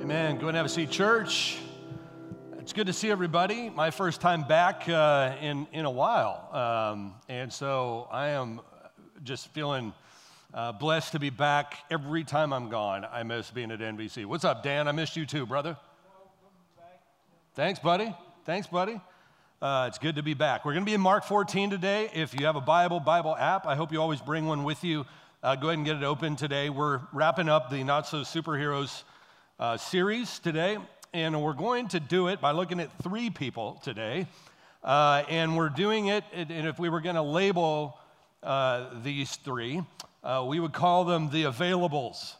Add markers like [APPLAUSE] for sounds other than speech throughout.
Amen. Go and have a seat, church. It's good to see everybody. My first time back uh, in, in a while. Um, and so I am just feeling uh, blessed to be back every time I'm gone. I miss being at NBC. What's up, Dan? I missed you too, brother. Thanks, buddy. Thanks, buddy. Uh, it's good to be back. We're going to be in Mark 14 today. If you have a Bible, Bible app, I hope you always bring one with you. Uh, go ahead and get it open today. We're wrapping up the Not So Superheroes uh, series today, and we're going to do it by looking at three people today. Uh, and we're doing it, and if we were going to label uh, these three, uh, we would call them the availables.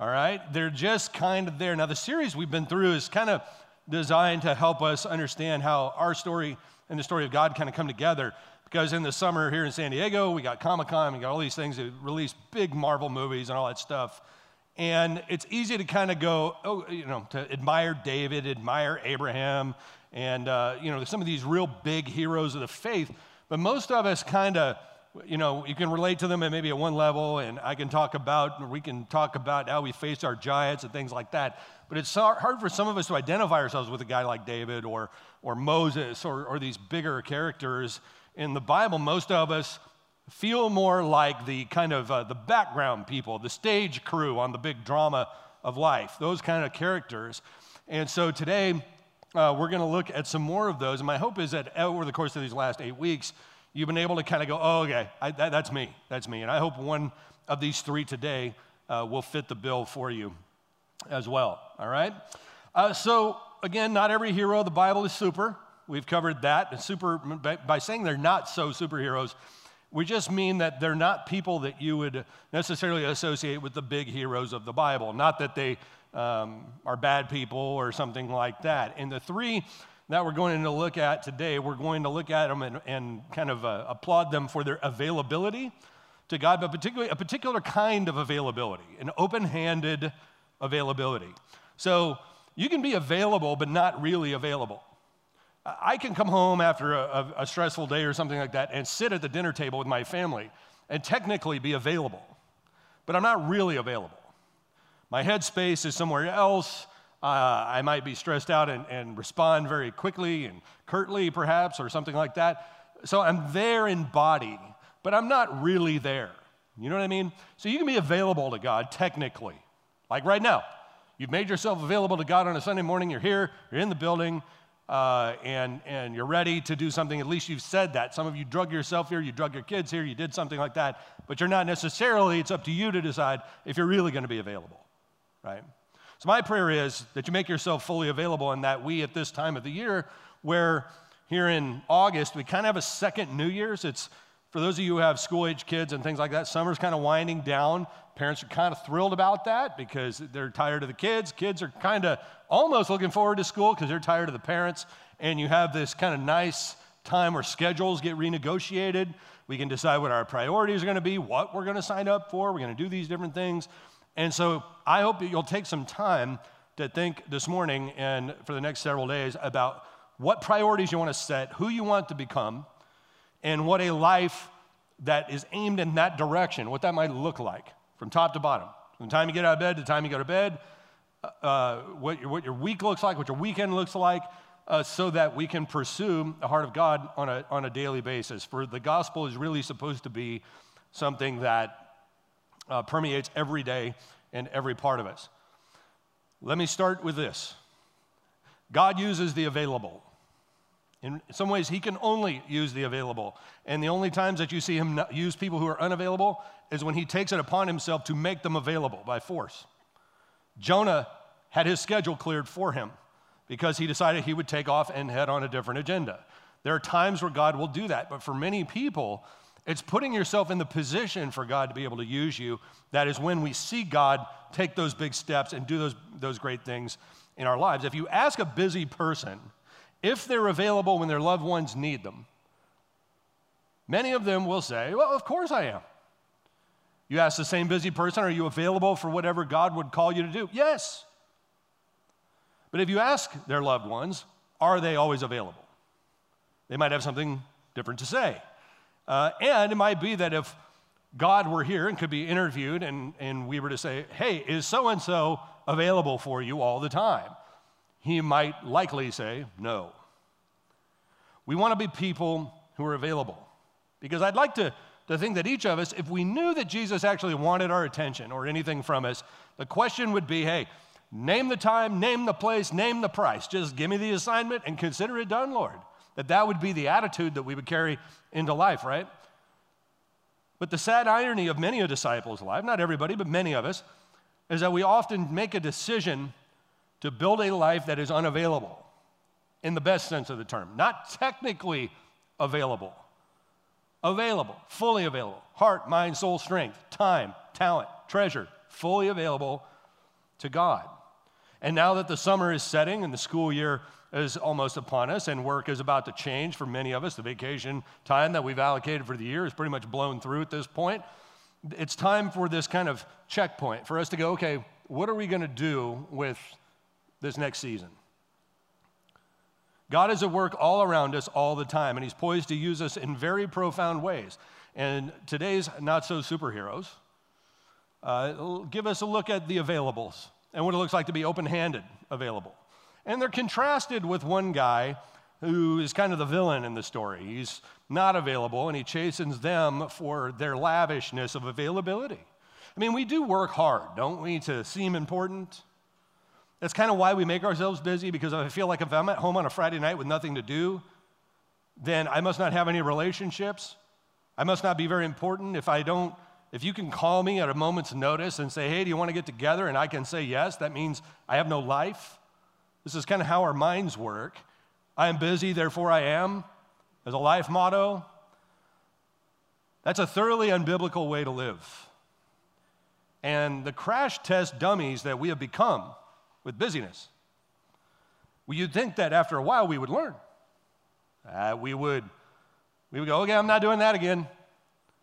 All right? They're just kind of there. Now, the series we've been through is kind of designed to help us understand how our story and the story of God kind of come together. Because in the summer here in San Diego, we got Comic Con, we got all these things that release big Marvel movies and all that stuff. And it's easy to kind of go, oh, you know, to admire David, admire Abraham, and, uh, you know, some of these real big heroes of the faith. But most of us kind of, you know, you can relate to them at maybe at one level, and I can talk about, we can talk about how we face our giants and things like that. But it's hard for some of us to identify ourselves with a guy like David or, or Moses or, or these bigger characters in the Bible, most of us feel more like the kind of uh, the background people, the stage crew on the big drama of life, those kind of characters. And so today, uh, we're going to look at some more of those. And my hope is that over the course of these last eight weeks, you've been able to kind of go, oh, okay, I, that, that's me, that's me. And I hope one of these three today uh, will fit the bill for you as well. All right? Uh, so, again, not every hero of the Bible is super. We've covered that. Super, by saying they're not so superheroes, we just mean that they're not people that you would necessarily associate with the big heroes of the Bible. Not that they um, are bad people or something like that. And the three that we're going to look at today, we're going to look at them and, and kind of uh, applaud them for their availability to God, but particularly a particular kind of availability, an open handed availability. So you can be available, but not really available. I can come home after a, a, stressful day or something like that and sit at the dinner table with my family and technically be available, but I'm not really available. My headspace is somewhere else. Uh, I might be stressed out and, and respond very quickly and curtly, perhaps, or something like that. So I'm there in body, but I'm not really there. You know what I mean? So you can be available to God technically, like right now. You've made yourself available to God on a Sunday morning. You're here, you're in the building, uh, and, and you're ready to do something, at least you've said that. Some of you drug yourself here, you drug your kids here, you did something like that, but you're not necessarily, it's up to you to decide if you're really going to be available, right? So, my prayer is that you make yourself fully available and that we, at this time of the year, where here in August, we kind of have a second New Year's. It's for those of you who have school age kids and things like that, summer's kind of winding down. Parents are kind of thrilled about that because they're tired of the kids. Kids are kind of almost looking forward to school because they're tired of the parents. And you have this kind of nice time where schedules get renegotiated. We can decide what our priorities are going to be, what we're going to sign up for. We're going to do these different things. And so I hope that you'll take some time to think this morning and for the next several days about what priorities you want to set, who you want to become and what a life that is aimed in that direction, what that might look like from top to bottom. From the time you get out of bed to the time you go to bed, uh, what, your, what your week looks like, what your weekend looks like, uh, so that we can pursue the heart of God on a, on a daily basis. For the gospel is really supposed to be something that uh, permeates every day and every part of us. Let me start with this God uses the available. In some ways, he can only use the available. And the only times that you see him use people who are unavailable is when he takes it upon himself to make them available by force. Jonah had his schedule cleared for him because he decided he would take off and head on a different agenda. There are times where God will do that, but for many people, it's putting yourself in the position for God to be able to use you. That is when we see God take those big steps and do those, those great things in our lives. If you ask a busy person, if they're available when their loved ones need them. Many of them will say, Well, of course I am. You ask the same busy person, Are you available for whatever God would call you to do? Yes. But if you ask their loved ones, Are they always available? They might have something different to say. Uh, and it might be that if God were here and could be interviewed and, and we were to say, Hey, is so and so available for you all the time? He might likely say, No. We want to be people who are available. Because I'd like to, to think that each of us, if we knew that Jesus actually wanted our attention or anything from us, the question would be hey, name the time, name the place, name the price. Just give me the assignment and consider it done, Lord. That that would be the attitude that we would carry into life, right? But the sad irony of many a disciple's life, not everybody, but many of us, is that we often make a decision to build a life that is unavailable in the best sense of the term, not technically available. Available, fully available. Heart, mind, soul, strength, time, talent, treasure, fully available to God. And now that the summer is setting and the school year is almost upon us and work is about to change for many of us, the vacation time that we've allocated for the year is pretty much blown through at this point. It's time for this kind of checkpoint for us to go, okay, what are we going to do with this next season? God is at work all around us all the time, and He's poised to use us in very profound ways. And today's not so superheroes uh, give us a look at the availables and what it looks like to be open handed available. And they're contrasted with one guy who is kind of the villain in the story. He's not available and he chastens them for their lavishness of availability. I mean, we do work hard, don't we, to seem important? That's kind of why we make ourselves busy because I feel like if I'm at home on a Friday night with nothing to do, then I must not have any relationships. I must not be very important if I don't if you can call me at a moment's notice and say, hey, do you want to get together? And I can say yes, that means I have no life. This is kind of how our minds work. I am busy, therefore I am, as a life motto. That's a thoroughly unbiblical way to live. And the crash test dummies that we have become with busyness, well, you'd think that after a while we would learn. Uh, we would we would go, okay, I'm not doing that again.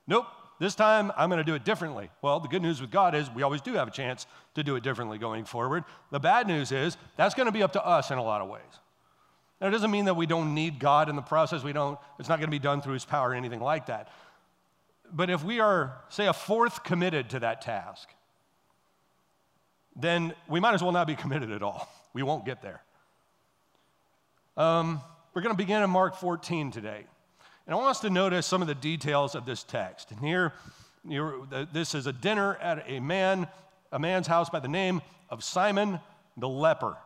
Nope, this time I'm going to do it differently. Well, the good news with God is we always do have a chance to do it differently going forward. The bad news is that's going to be up to us in a lot of ways. Now, it doesn't mean that we don't need God in the process. We don't, it's not going to be done through his power or anything like that. But if we are, say, a fourth committed to that task, then we might as well not be [LAUGHS] committed at all. We won't get there. Um, we're going to begin in Mark 14 today. And I want us to notice some of the details of this text. And here, this is a dinner at a man, a man's house by the name of Simon the leper.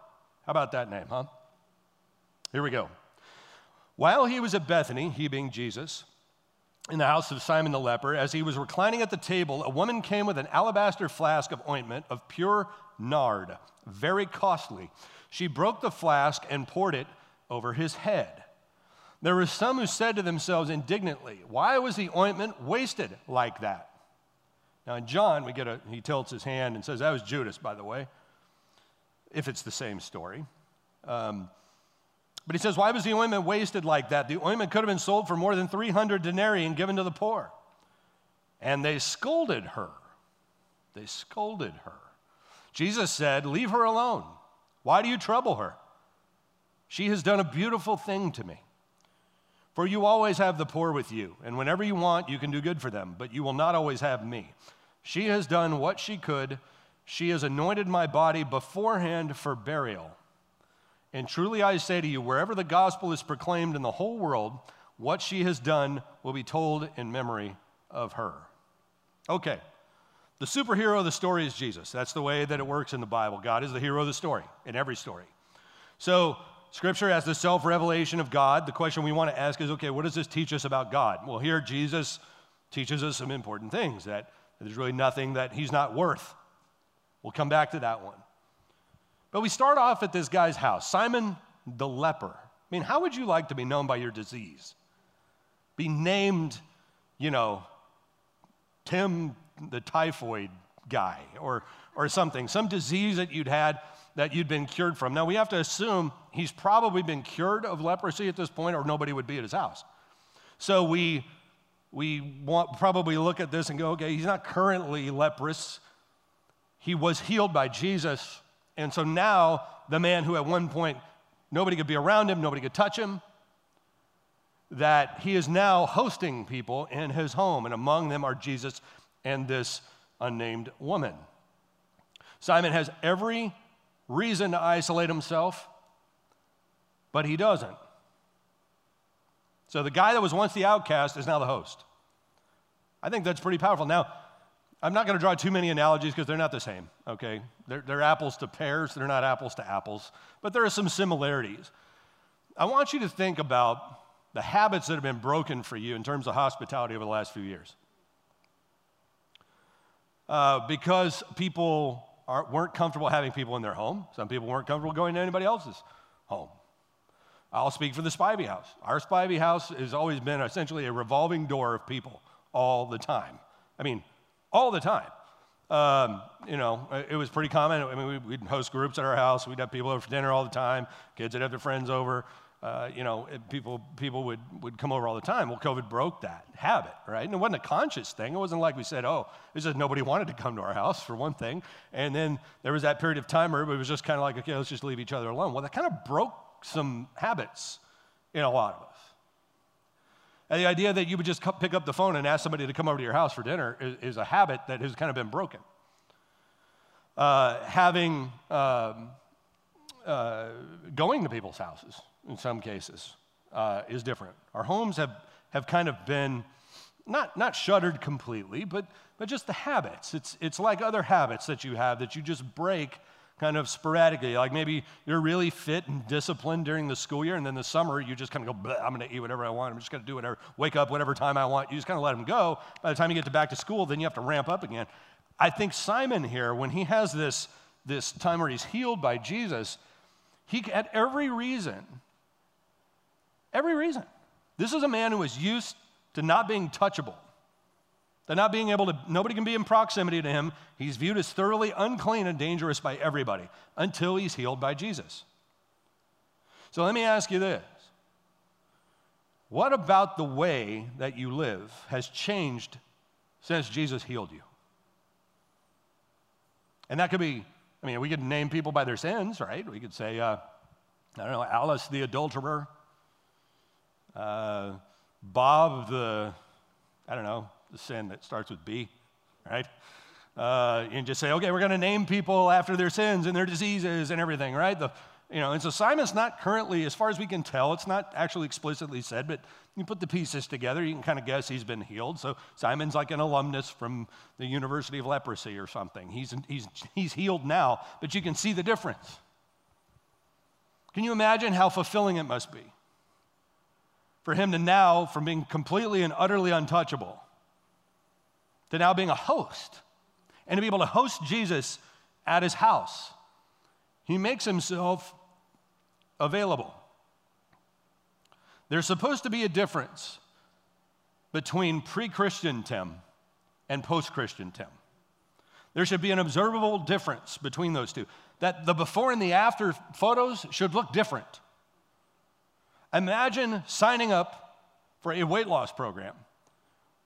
How about that name, huh? Here we go. While he was at Bethany, he being Jesus, in the house of Simon the leper, as he was reclining at the table, a woman came with an alabaster flask of ointment of pure nard, very costly. She broke the flask and poured it over his head. There were some who said to themselves indignantly, Why was the ointment wasted like that? Now, in John, we get a, he tilts his hand and says, That was Judas, by the way, if it's the same story. Um, but he says, Why was the ointment wasted like that? The ointment could have been sold for more than 300 denarii and given to the poor. And they scolded her. They scolded her. Jesus said, Leave her alone. Why do you trouble her? She has done a beautiful thing to me. For you always have the poor with you, and whenever you want, you can do good for them, but you will not always have me. She has done what she could. She has anointed my body beforehand for burial. And truly I say to you, wherever the gospel is proclaimed in the whole world, what she has done will be told in memory of her. Okay, the superhero of the story is Jesus. That's the way that it works in the Bible. God is the hero of the story, in every story. So Scripture has the self revelation of God. The question we want to ask is okay, what does this teach us about God? Well, here Jesus teaches us some important things that there's really nothing that he's not worth. We'll come back to that one. But we start off at this guy's house, Simon the leper. I mean, how would you like to be known by your disease? Be named, you know, Tim the typhoid guy or, or something, some disease that you'd had that you'd been cured from. Now, we have to assume he's probably been cured of leprosy at this point, or nobody would be at his house. So we, we want, probably look at this and go, okay, he's not currently leprous. He was healed by Jesus. And so now, the man who at one point nobody could be around him, nobody could touch him, that he is now hosting people in his home, and among them are Jesus and this unnamed woman. Simon has every reason to isolate himself, but he doesn't. So the guy that was once the outcast is now the host. I think that's pretty powerful. Now, I'm not going to draw too many analogies because they're not the same, okay? They're, they're, apples to pears, they're not apples to apples, but there are some similarities. I want you to think about the habits that have been broken for you in terms of hospitality over the last few years. Uh, because people weren't comfortable having people in their home, some people weren't comfortable going to anybody else's home. I'll speak for the Spivey house. Our Spivey house has always been essentially a revolving door of people all the time. I mean, all the time. Um, you know, it was pretty common. I mean, we'd host groups at our house. We'd have people over for dinner all the time. Kids would have their friends over. Uh, you know, people, people would, would come over all the time. Well, COVID broke that habit, right? And it wasn't a conscious thing. It wasn't like we said, oh, it's just nobody wanted to come to our house, for one thing. And then there was that period of time where it was just kind of like, okay, let's just leave each other alone. Well, that kind of broke some habits in a lot of us. And the idea that you would just pick up the phone and ask somebody to come over to your house for dinner is, is a habit that has kind of been broken. Uh, having, um, uh, going to people's houses in some cases uh, is different. Our homes have, have kind of been not, not shuttered completely, but, but just the habits. It's, it's like other habits that you have that you just break kind of sporadically. Like maybe you're really fit and disciplined during the school year, and then the summer you just kind of go, I'm going to eat whatever I want. I'm just going to do whatever, wake up whatever time I want. You just kind of let them go. By the time you get to back to school, then you have to ramp up again. I think Simon here, when he has this, this time where he's healed by Jesus, he had every reason, every reason. This is a man who is used to not being touchable. That not being able to, nobody can be in proximity to him. He's viewed as thoroughly unclean and dangerous by everybody until he's healed by Jesus. So let me ask you this What about the way that you live has changed since Jesus healed you? And that could be, I mean, we could name people by their sins, right? We could say, uh, I don't know, Alice the adulterer, uh, Bob the, I don't know, the sin that starts with B, right? Uh, and just say, okay, we're going to name people after their sins and their diseases and everything, right? The, you know, and so Simon's not currently, as far as we can tell, it's not actually explicitly said, but you put the pieces together, you can kind of guess he's been healed. So Simon's like an alumnus from the University of Leprosy or something. He's, he's, he's healed now, but you can see the difference. Can you imagine how fulfilling it must be for him to now, from being completely and utterly untouchable, to now being a host and to be able to host Jesus at his house. He makes himself available. There's supposed to be a difference between pre Christian Tim and post Christian Tim. There should be an observable difference between those two. That the before and the after photos should look different. Imagine signing up for a weight loss program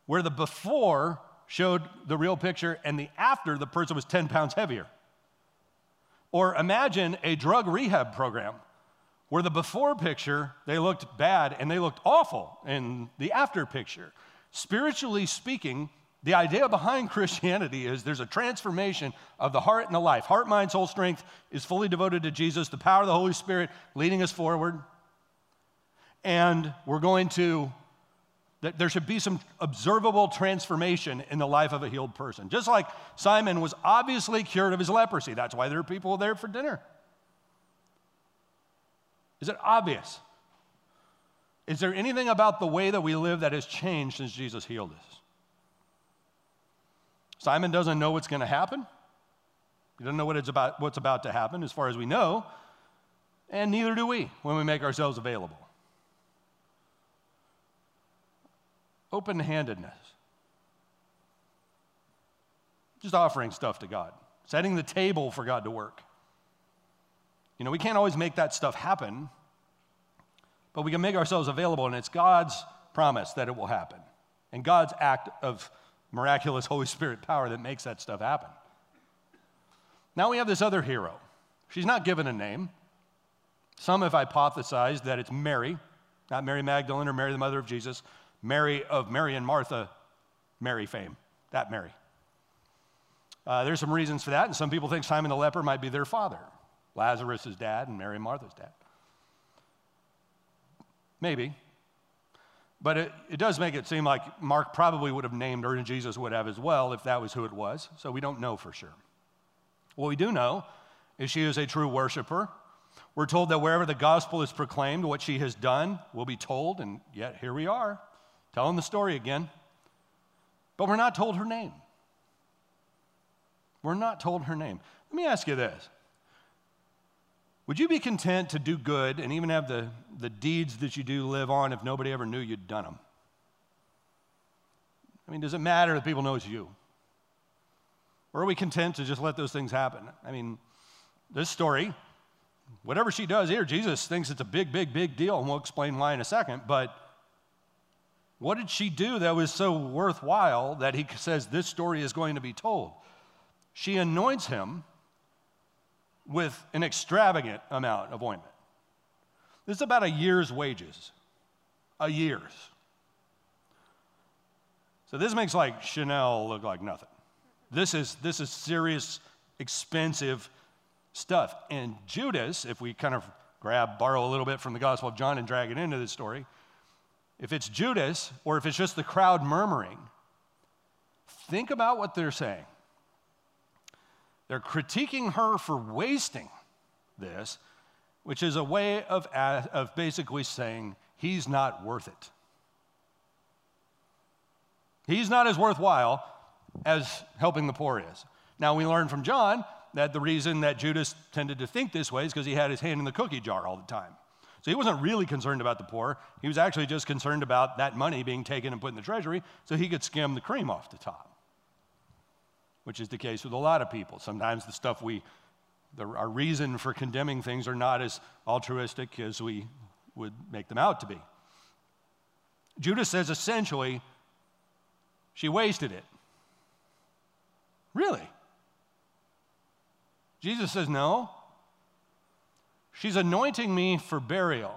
where the before showed the real picture, and the after, the person was 10 pounds heavier. Or imagine a drug rehab program where the before picture, they looked bad and they looked awful in the after picture. Spiritually speaking, the idea behind [LAUGHS] Christianity is there's a transformation of the heart and the life. Heart, mind, soul, strength is fully devoted to Jesus, the power of the Holy Spirit leading us forward. And we're going to that there should be some observable transformation in the life of a healed person. Just like Simon was obviously cured of his leprosy. That's why there are people there for dinner. Is it obvious? Is there anything about the way that we live that has changed since Jesus healed us? Simon doesn't know what's going to happen. He doesn't know what it's about, what's about to happen, as far as we know, and neither do we when we make ourselves available. Open handedness. Just offering stuff to God, setting the table for God to work. You know, we can't always make that stuff happen, but we can make ourselves available, and it's God's promise that it will happen, and God's act of miraculous [LAUGHS] Holy Spirit power that makes that stuff happen. Now we have this other hero. She's not given a name. Some have hypothesized that it's Mary, not Mary Magdalene or Mary, the mother of Jesus, Mary of Mary and Martha, Mary fame, that Mary. Uh, there's some reasons for that, and some people think Simon the leper might be their father, Lazarus' dad, and Mary and Martha's dad. Maybe. But it, it does make it seem like Mark probably would have named her, and Jesus would have as well if that was who it was. So we don't know for sure. What we do know is she is a true worshiper. We're told that wherever the gospel is proclaimed, what she has done will be told, and yet here we are, telling the story again. But we're not told her name. We're not told her name. Let me ask you this Would you be content to do good and even have the, the deeds that you do live on if nobody ever knew you'd done them? I mean, does it matter that people know it's you? Or are we content to just let those things happen? I mean, this story, whatever she does here, Jesus thinks it's a big, big, big deal, and we'll explain why in a second. But what did she do that was so worthwhile that he says this story is going to be told? She anoints him with an extravagant amount of ointment. This is about a year's wages. A year's. So this makes like Chanel look like nothing. This is, this is serious, expensive stuff. And Judas, if we kind of grab, borrow a little bit from the Gospel of John and drag it into this story, if it's Judas or if it's just the crowd murmuring, think about what they're saying. They're critiquing her for wasting this, which is a way of, of basically saying he's not worth it. He's not as worthwhile as helping the poor is. Now, we learn from John that the reason that Judas tended to think this way is because he had his hand in the cookie jar all the time. So he wasn't really concerned about the poor. He was actually just concerned about that money being taken and put in the treasury so he could skim the cream off the top, which is the case with a lot of people. Sometimes the stuff we, the, our reason for condemning things are not as altruistic as we would make them out to be. Judas says essentially, she wasted it. Really? Jesus says, No. She's anointing me for burial.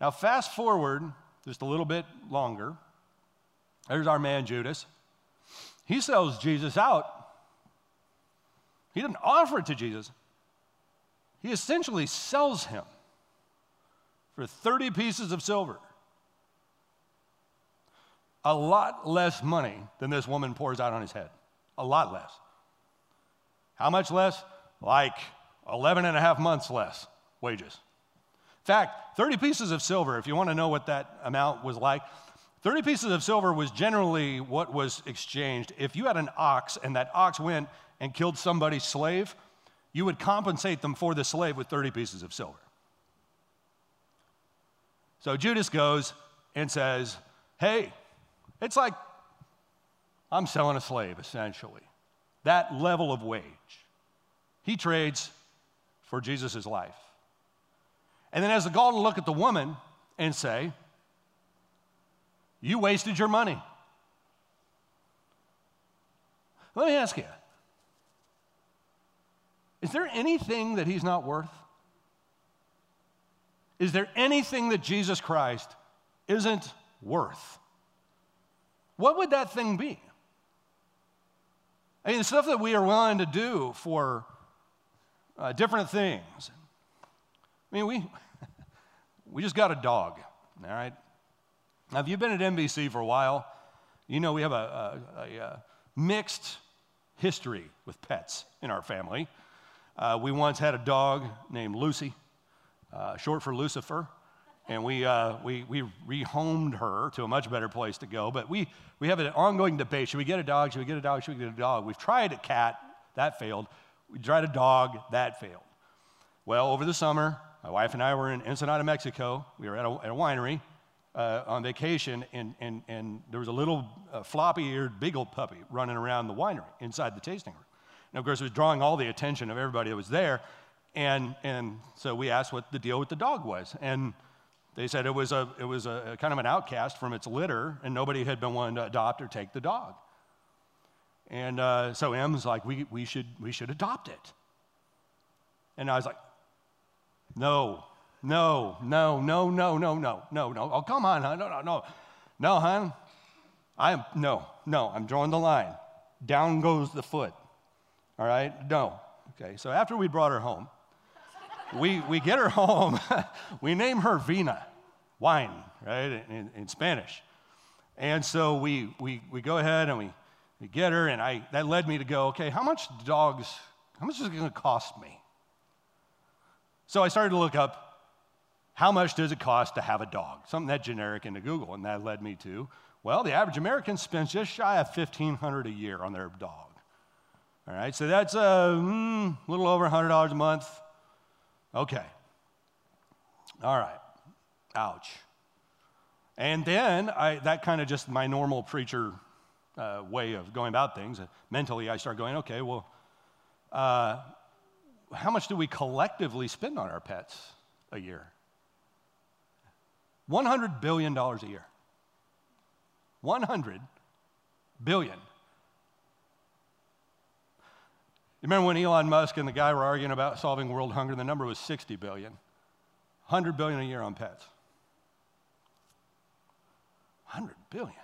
Now, fast forward just a little bit longer. There's our man Judas. He sells Jesus out. He didn't offer it to Jesus, he essentially sells him for 30 pieces of silver a lot less money than this woman pours out on his head. A lot less. How much less? Like 11 and a half months less wages. In fact, 30 pieces of silver, if you want to know what that amount was like, 30 pieces of silver was generally what was exchanged. If you had an ox and that ox went and killed somebody's slave, you would compensate them for the slave with 30 pieces of silver. So Judas goes and says, Hey, it's like I'm selling a slave, essentially. That level of wage. He trades for Jesus' life. And then has the gall to look at the woman and say, You wasted your money. Let me ask you Is there anything that he's not worth? Is there anything that Jesus Christ isn't worth? what would that thing be? I mean, the stuff that we are willing to do for uh, different things. I mean, we, [LAUGHS] we just got a dog, all right? Now, if you've been at NBC for a while, you know we have a, a, a, a mixed history with pets in our family. Uh, we once had a dog named Lucy, uh, short for Lucifer and we, uh, we, we rehomed her to a much better place to go. But we, we have an ongoing debate should we get a dog? Should we get a dog? Should we get a dog? We've tried a cat, that failed. We tried a dog, that failed. Well, over the summer, my wife and I were in Ensenada, Mexico. We were at a, at a winery uh, on vacation, and, and, and there was a little uh, floppy eared beagle puppy running around the winery inside the tasting room. And of course, it was drawing all the attention of everybody that was there. And, and so we asked what the deal with the dog was. And they said it was, a, it was a, a kind of an outcast from its litter, and nobody had been willing to adopt or take the dog. And uh, so M's like, we, we, should, we should adopt it. And I was like, no, no, no, no, no, no, no, no, no. Oh, come on, hon. No, no, no. No, hon. I am, no, no, I'm drawing the line. down goes the foot. All right? No. Okay, so after we brought her home, we, we get her [LAUGHS] home, we name her Vina, wine, right, in, in Spanish. And so we, we, we go ahead and we, we get her, and I, that led me to go, okay, how much dogs, how much is it gonna cost me? So I started to look up how much does it cost to have a dog? Something that generic into Google, and that led me to, well, the average American spends just shy of 1500 a year on their dog. All right, so that's a mm, little over $100 a month. Okay. All right. Ouch. And then I, that kind of just my normal preacher uh, way of going about things. Mentally, I start going, okay, well, uh, how much do we collectively spend on our pets a year? $100 billion a year. 100 billion. You remember when Elon Musk and the guy were arguing about solving world hunger? The number was 60 billion. 100 billion a year on pets. 100 billion.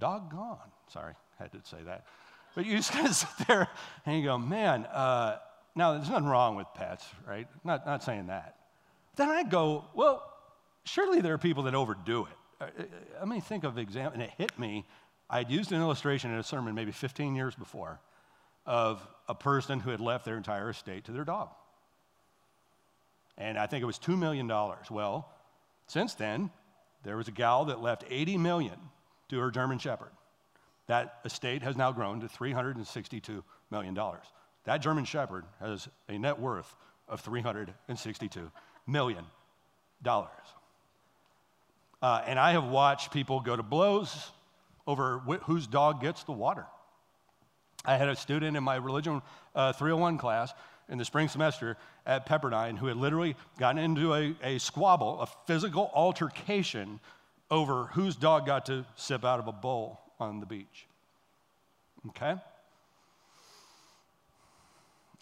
Doggone. Sorry, had to say that. But you just [LAUGHS] kind of sit there and you go, man, uh, now there's nothing wrong with pets, right? Not, not saying that. Then I go, well, surely there are people that overdo it. Uh, uh, let me think of example, and it hit me. I had used an illustration in a sermon maybe 15 years before of a person who had left their entire estate to their dog. And I think it was $2 million. Well, since then, there was a gal that left 80 million to her German Shepherd. That estate has now grown to $362 million. That German Shepherd has a net worth of $362 million. Uh, and I have watched people go to blows over wh- whose dog gets the water. I had a student in my religion uh, 301 class in the spring semester at Pepperdine who had literally gotten into a, a squabble, a physical altercation over whose dog got to sip out of a bowl on the beach. Okay?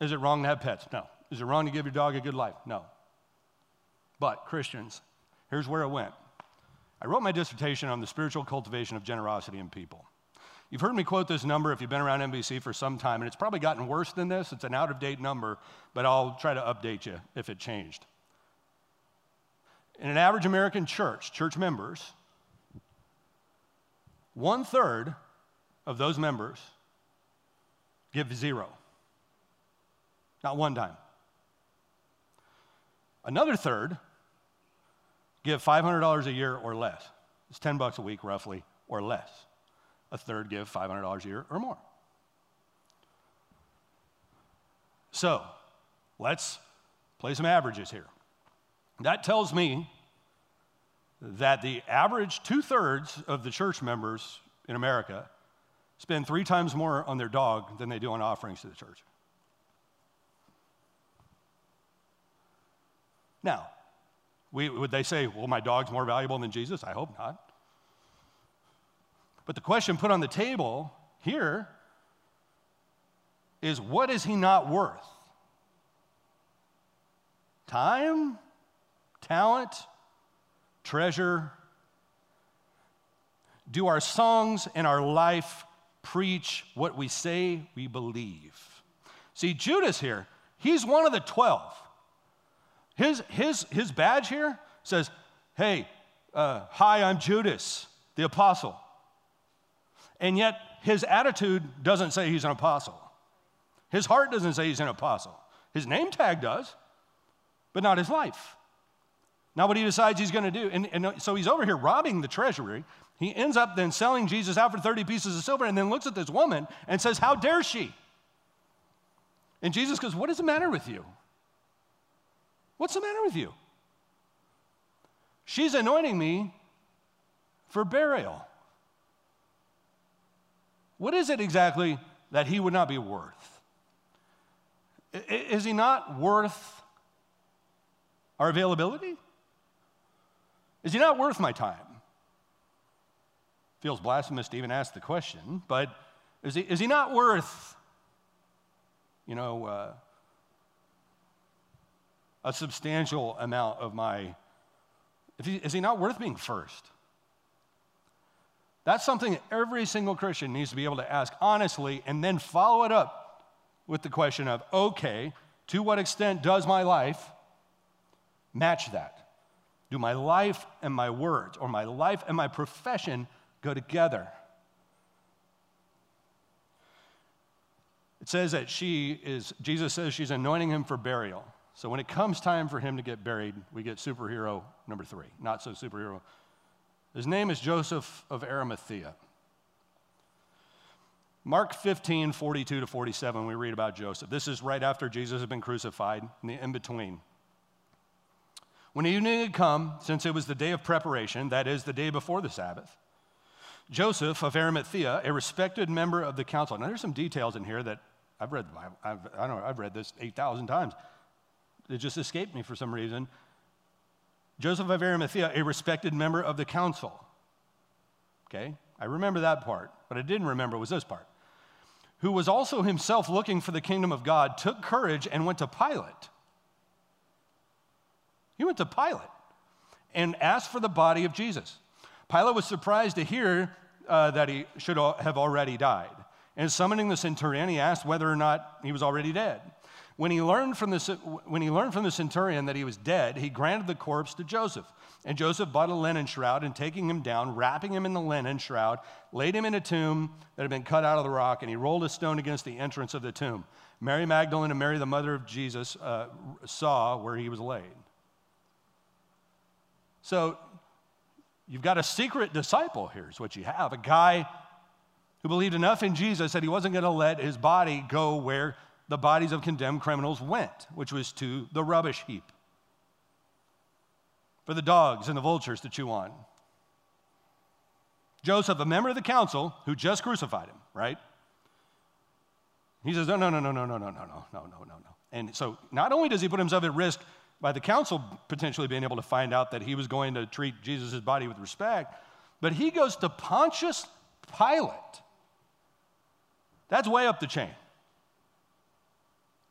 Is it wrong to have pets? No. Is it wrong to give your dog a good life? No. But, Christians, here's where it went. I wrote my dissertation on the spiritual cultivation of generosity in people. You've heard me quote this number if you've been around NBC for some time, and it's probably gotten worse than this. It's an out of date number, but I'll try to update you if it changed. In an average American church, church members, one third of those members give zero, not one dime. Another third give $500 a year or less. It's 10 bucks a week, roughly, or less. A third give $500 a year or more. So, let's play some averages here. That tells me that the average two thirds of the church members in America spend three times more on their dog than they do on offerings to the church. Now, we, would they say, well, my dog's more valuable than Jesus? I hope not. But the question put on the table here is what is he not worth? Time, talent, treasure? Do our songs and our life preach what we say we believe? See, Judas here, he's one of the 12. His, his, his badge here says, Hey, uh, hi, I'm Judas, the apostle. And yet, his attitude doesn't say he's an apostle. His heart doesn't say he's an apostle. His name tag does, but not his life. Not what he decides he's going to do. And, and uh, so he's over here robbing the treasury. He ends up then selling Jesus out for 30 pieces of silver and then looks at this woman and says, How dare she? And Jesus goes, What is the matter with you? What's the matter with you? She's anointing me for burial. What is it exactly that he would not be worth? Is he not worth our availability? Is he not worth my time? Feels blasphemous to even ask the question, but is he, is he not worth, you know, uh, a substantial amount of my. He, is he not worth being first? That's something that every single Christian needs to be able to ask honestly and then follow it up with the question of okay, to what extent does my life match that? Do my life and my words, or my life and my profession, go together? It says that she is, Jesus says she's anointing him for burial. So when it comes time for him to get buried, we get superhero number three, not so superhero his name is Joseph of Arimathea. Mark 15, 42 to 47, we read about Joseph. This is right after Jesus had been crucified, in the in between. When evening had come, since it was the day of preparation, that is, the day before the Sabbath, Joseph of Arimathea, a respected member of the council. Now, there's some details in here that I've read, I've, I don't know, I've read this 8,000 times. It just escaped me for some reason. Joseph of Arimathea, a respected member of the council. Okay, I remember that part. What I didn't remember was this part. Who was also himself looking for the kingdom of God, took courage and went to Pilate. He went to Pilate and asked for the body of Jesus. Pilate was surprised to hear uh, that he should have already died. And summoning the centurion, he asked whether or not he was already dead. When he, learned from the, when he learned from the centurion that he was dead, he granted the corpse to Joseph. And Joseph bought a linen shroud and taking him down, wrapping him in the linen shroud, laid him in a tomb that had been cut out of the rock, and he rolled a stone against the entrance of the tomb. Mary Magdalene and Mary, the mother of Jesus, uh, saw where he was laid. So you've got a secret disciple here, is what you have. A guy who believed enough in Jesus that he wasn't going to let his body go where the bodies of condemned criminals went, which was to the rubbish heap for the dogs and the vultures to chew on. Joseph, a member of the council who just crucified him, right? He says, No, no, no, no, no, no, no, no, no, no, no, no. And so not only does he put himself at risk by the council potentially being able to find out that he was going to treat Jesus' body with respect, but he goes to Pontius Pilate. That's way up the chain.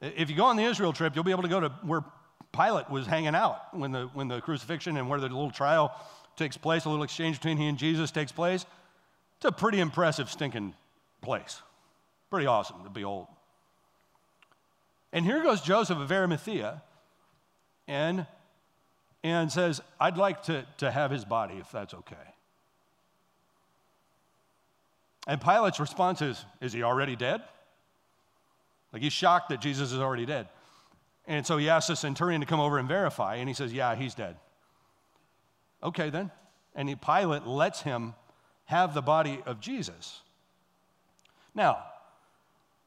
If you go on the Israel trip, you'll be able to go to where Pilate was hanging out when the, when the crucifixion and where the little trial takes place, a little exchange between he and Jesus takes place. It's a pretty impressive, stinking place. Pretty awesome to behold. And here goes Joseph of Arimathea and, and says, I'd like to, to have his body if that's okay. And Pilate's response is, Is he already dead? Like he's shocked that Jesus is already dead. And so he asks the centurion to come over and verify, and he says, Yeah, he's dead. Okay, then. And he, Pilate lets him have the body of Jesus. Now,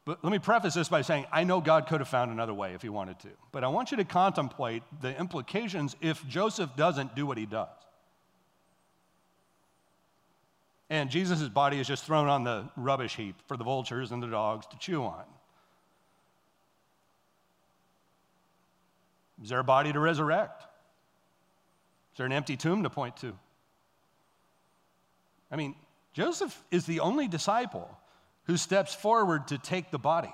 but let me preface this by saying I know God could have found another way if he wanted to. But I want you to contemplate the implications if Joseph doesn't do what he does. And Jesus' body is just thrown on the rubbish heap for the vultures and the dogs to chew on. Is there a body to resurrect? Is there an empty tomb to point to? I mean, Joseph is the only disciple who steps forward to take the body.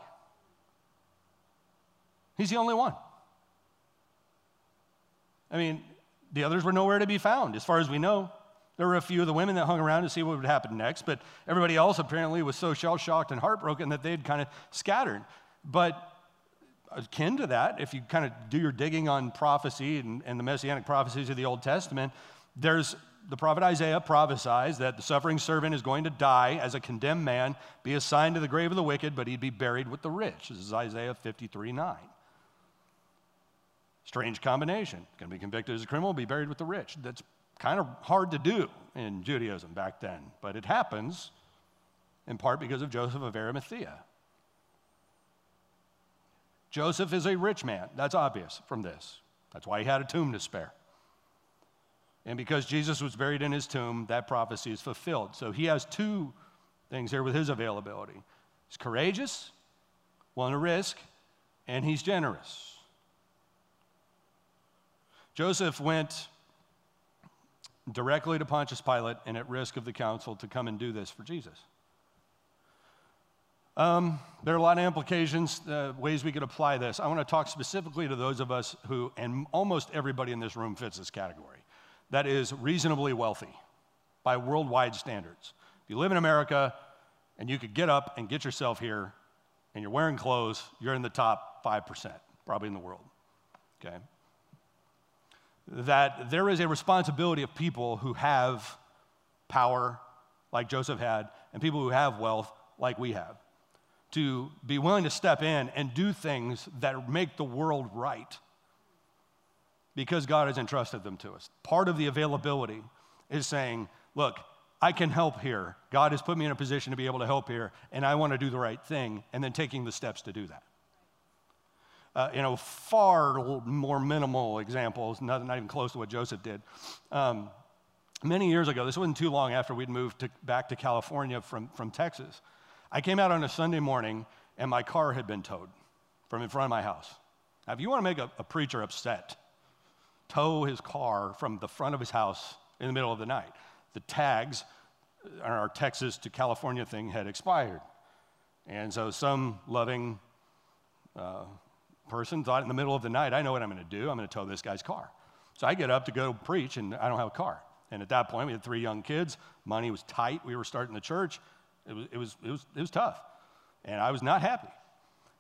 He's the only one. I mean, the others were nowhere to be found, as far as we know. There were a few of the women that hung around to see what would happen next, but everybody else apparently was so shell shocked and heartbroken that they'd kind of scattered. But uh, akin to that, if you kind of do your digging on prophecy and, and the messianic prophecies of the Old Testament, there's the prophet Isaiah prophesies that the suffering servant is going to die as a condemned man, be assigned to the grave of the wicked, but he'd be buried with the rich. This is Isaiah 53 9. Strange combination. Going to be convicted as a criminal, be buried with the rich. That's kind of hard to do in Judaism back then, but it happens in part because of Joseph of Arimathea. Joseph is a rich man. That's obvious from this. That's why he had a tomb to spare. And because Jesus was buried in his tomb, that prophecy is fulfilled. So he has two things here with his availability he's courageous, willing to risk, and he's generous. Joseph went directly to Pontius Pilate and at risk of the council to come and do this for Jesus. Um, there are a lot of implications, uh, ways we could apply this. I want to talk specifically to those of us who, and almost everybody in this room fits this category, that is reasonably wealthy by worldwide standards. If you live in America and you could get up and get yourself here and you're wearing clothes, you're in the top 5%, probably in the world. Okay? That there is a responsibility of people who have power, like Joseph had, and people who have wealth, like we have, to be willing to step in and do things that make the world right because God has entrusted them to us. Part of the availability is saying, look, I can help here. God has put me in a position to be able to help here, and I want to do the right thing, and then taking the steps to do that. Uh, you know, far more minimal examples, not, not, even close to what Joseph did. Um, many years ago, this wasn't too long after we'd moved to, back to California from, from Texas, I came out on a Sunday morning and my car had been towed from in front of my house. Now, if you want to make a, a preacher upset, tow his car from the front of his house in the middle of the night. The tags on our Texas to California thing had expired. And so some loving uh, person thought in the middle of the night, I know what I'm going to do. I'm going to tow this guy's car. So I get up to go preach, and I don't have a car. And at that point, we had three young kids. Money was tight. We were starting the church. It was, it was, it was, it was tough. And I was not happy.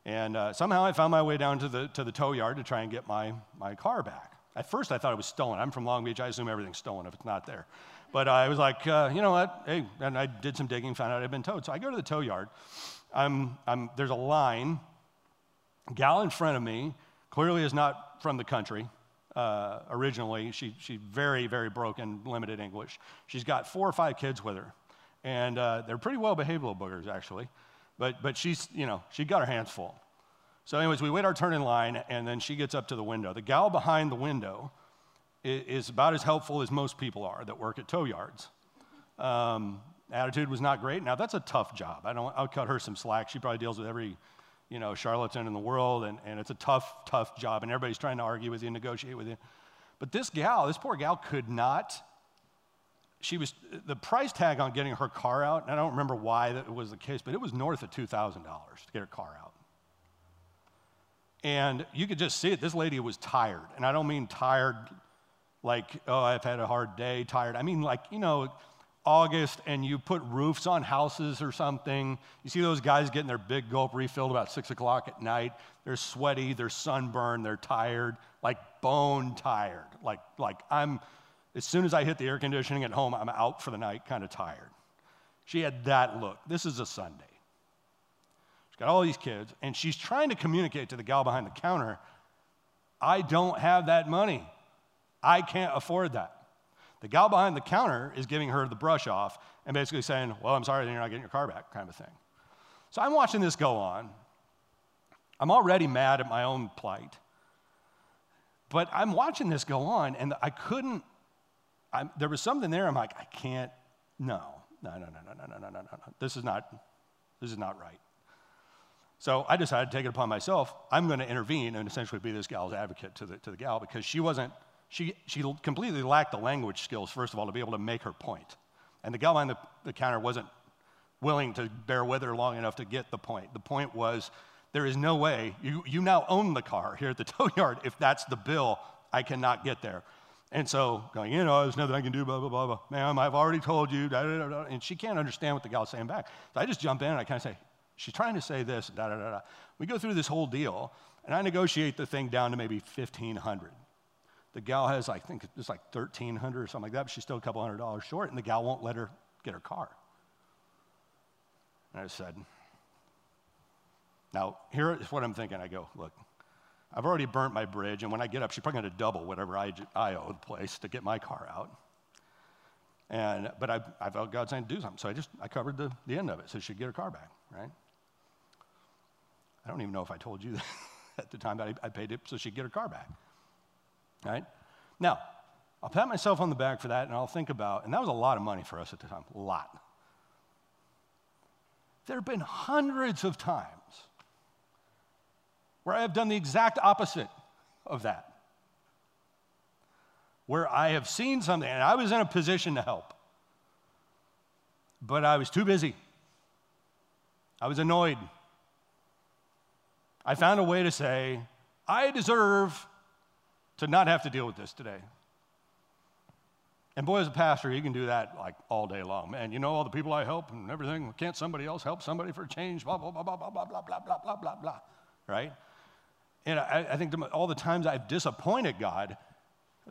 And uh, somehow I found my way down to the, to the tow yard to try and get my, my car back. At first, I thought it was stolen. I'm from Long Beach. I assume everything's stolen if it's not there. But I was like, uh, you know what? Hey, and I did some digging, found out I'd been towed. So I go to the tow yard. I'm, I'm, there's a line. gal in front of me clearly is not from the country. Uh, originally, she, she's very, very broken, limited English. She's got four or five kids with her. And uh, they're pretty well behaved little boogers, actually. But, but she's, you know, she got her hands full. So, anyways, we wait our turn in line, and then she gets up to the window. The gal behind the window is about as helpful as most people are that work at tow yards. Um, attitude was not great. Now, that's a tough job. I don't, I'll cut her some slack. She probably deals with every, you know, charlatan in the world, and, and it's a tough, tough job, and everybody's trying to argue with you, negotiate with you. But this gal, this poor gal, could not she was the price tag on getting her car out and i don't remember why that was the case but it was north of $2000 to get her car out and you could just see it this lady was tired and i don't mean tired like oh i've had a hard day tired i mean like you know august and you put roofs on houses or something you see those guys getting their big gulp refilled about six o'clock at night they're sweaty they're sunburned they're tired like bone tired like like i'm as soon as I hit the air conditioning at home, I'm out for the night, kind of tired. She had that look. This is a Sunday. She's got all these kids, and she's trying to communicate to the gal behind the counter I don't have that money. I can't afford that. The gal behind the counter is giving her the brush off and basically saying, Well, I'm sorry, then you're not getting your car back, kind of thing. So I'm watching this go on. I'm already mad at my own plight. But I'm watching this go on, and I couldn't I'm, there was something there. I'm like, I can't. No, no, no, no, no, no, no, no, no, no. This is not. This is not right. So I decided to take it upon myself. I'm going to intervene and essentially be this gal's advocate to the to the gal because she wasn't. She she completely lacked the language skills first of all to be able to make her point, and the gal behind the, the counter wasn't willing to bear with her long enough to get the point. The point was there is no way you you now own the car here at the [LAUGHS] tow yard. If that's the bill, I cannot get there. And so going, you know, there's nothing I can do, blah, blah, blah, blah. Ma'am, I've already told you, da, da, da. And she can't understand what the gal's saying back. So I just jump in and I kind of say, she's trying to say this, da, da, da, da. We go through this whole deal, and I negotiate the thing down to maybe 1500 The gal has, I think it's like 1300 or something like that, but she's still a couple hundred dollars short, and the gal won't let her get her car. And I said, now, here is what I'm thinking. I go, look, I've already burnt my bridge, and when I get up, she's probably going to double whatever I, I owe the place to get my car out. And, but I, I felt God saying to do something, so I just I covered the, the end of it so she'd get her car back, right? I don't even know if I told you [LAUGHS] that at the time that I, I paid it so she'd get her car back, right? Now, I'll pat myself on the back for that, and I'll think about, and that was a lot of money for us at the time, a lot. There have been hundreds of times where I have done the exact opposite of that. Where I have seen something and I was in a position to help, but I was too busy. I was annoyed. I found a way to say, I deserve to not have to deal with this today. And boy, as a pastor, you can do that like all day long. Man, you know all the people I help and everything. Can't somebody else help somebody for a change? Blah, blah, blah, blah, blah, blah, blah, blah, blah, blah, blah, blah. Right? And I, I think all the times I've disappointed God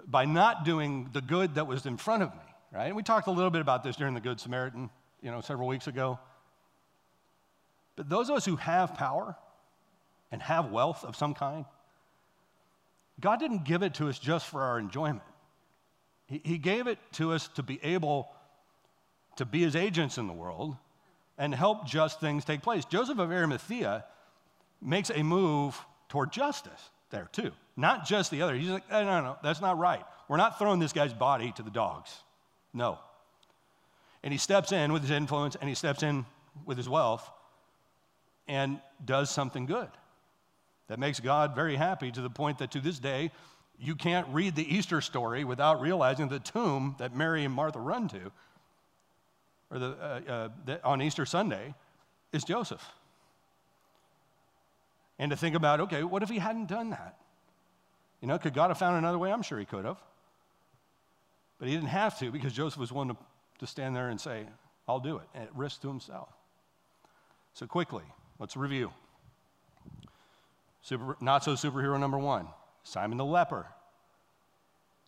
by not doing the good that was in front of me. Right? And we talked a little bit about this during the Good Samaritan, you know, several weeks ago. But those of us who have power and have wealth of some kind, God didn't give it to us just for our enjoyment. He, he gave it to us to be able to be his agents in the world and help just things take place. Joseph of Arimathea makes a move toward justice there too, not just the other. He's like, eh, no, no, no, that's not right. We're not throwing this guy's body to the dogs. No. And he steps in with his influence and he steps in with his wealth and does something good that makes God very happy to the point that to this day, you can't read the Easter story without realizing the tomb that Mary and Martha run to, or the, uh, uh, the, on Easter Sunday, is Joseph. And to think about, okay, what if he hadn't done that? You know, could God have found another way? I'm sure he could have. But he didn't have to because Joseph was willing to, to stand there and say, I'll do it, at risk to himself. So, quickly, let's review. Super, not so superhero number one Simon the leper.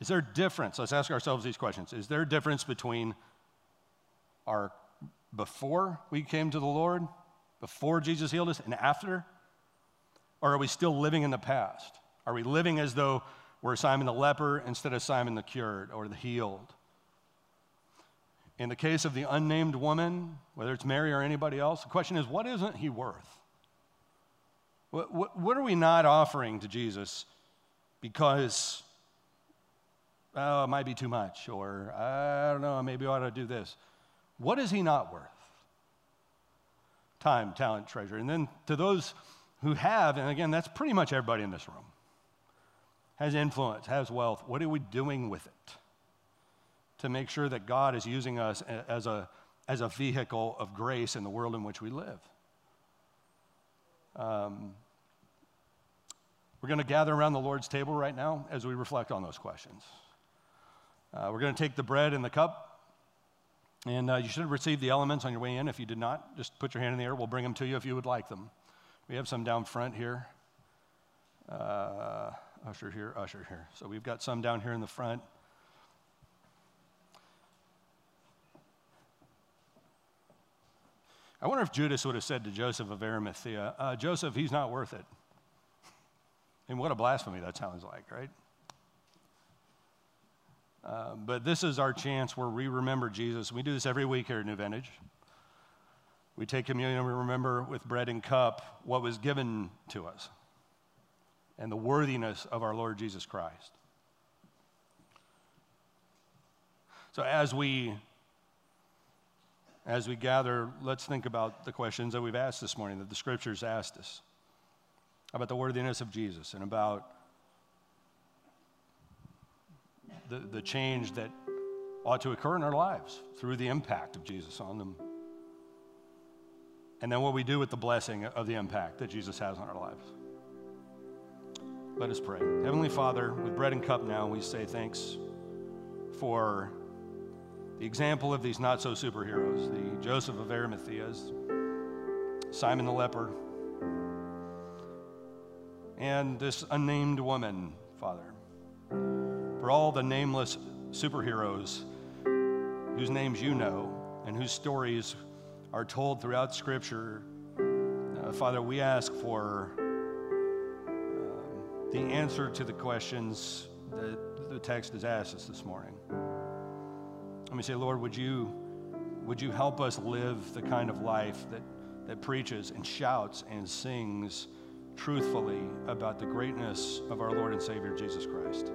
Is there a difference? Let's ask ourselves these questions. Is there a difference between our before we came to the Lord, before Jesus healed us, and after? Or are we still living in the past? Are we living as though we're Simon the leper instead of Simon the cured or the healed? In the case of the unnamed woman, whether it's Mary or anybody else, the question is what isn't he worth? What, what, what are we not offering to Jesus because, oh, it might be too much, or I don't know, maybe I ought to do this? What is he not worth? Time, talent, treasure. And then to those who have, and again, that's pretty much everybody in this room, has influence, has wealth, what are we doing with it? To make sure that God is using us as a, as a vehicle of grace in the world in which we live. Um, we're going to gather around the Lord's table right now as we reflect on those questions. Uh, we're going to take the bread and the cup, and uh, you should have received the elements on your way in. If you did not, just put your hand in the air. We'll bring them to you if you would like them. We have some down front here. Uh, usher here, usher here. So we've got some down here in the front. I wonder if Judas would have said to Joseph of Arimathea, uh, Joseph, he's not worth it. And what a blasphemy that sounds like, right? Uh, but this is our chance where we remember Jesus. We do this every week here at New Vintage. We take communion and we remember with bread and cup what was given to us and the worthiness of our Lord Jesus Christ. So as we as we gather, let's think about the questions that we've asked this morning, that the scriptures asked us about the worthiness of Jesus and about the, the change that ought to occur in our lives through the impact of Jesus on them. And then what we do with the blessing of the impact that Jesus has on our lives. Let us pray. Heavenly Father, with bread and cup now, we say thanks for the example of these not so superheroes, the Joseph of Arimathea's, Simon the leper, and this unnamed woman, Father. For all the nameless superheroes whose names you know and whose stories are told throughout Scripture, uh, Father, we ask for uh, the answer to the questions that the text has asked us this morning. Let me say, Lord, would you, would you help us live the kind of life that, that preaches and shouts and sings truthfully about the greatness of our Lord and Savior Jesus Christ.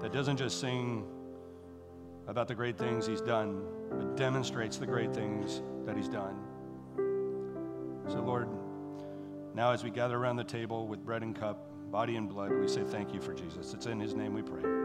That doesn't just sing about the great things He's done, but demonstrates the great things that He's done. So, Lord, now as we gather around the table with bread and cup, body and blood, we say thank you for Jesus. It's in His name we pray.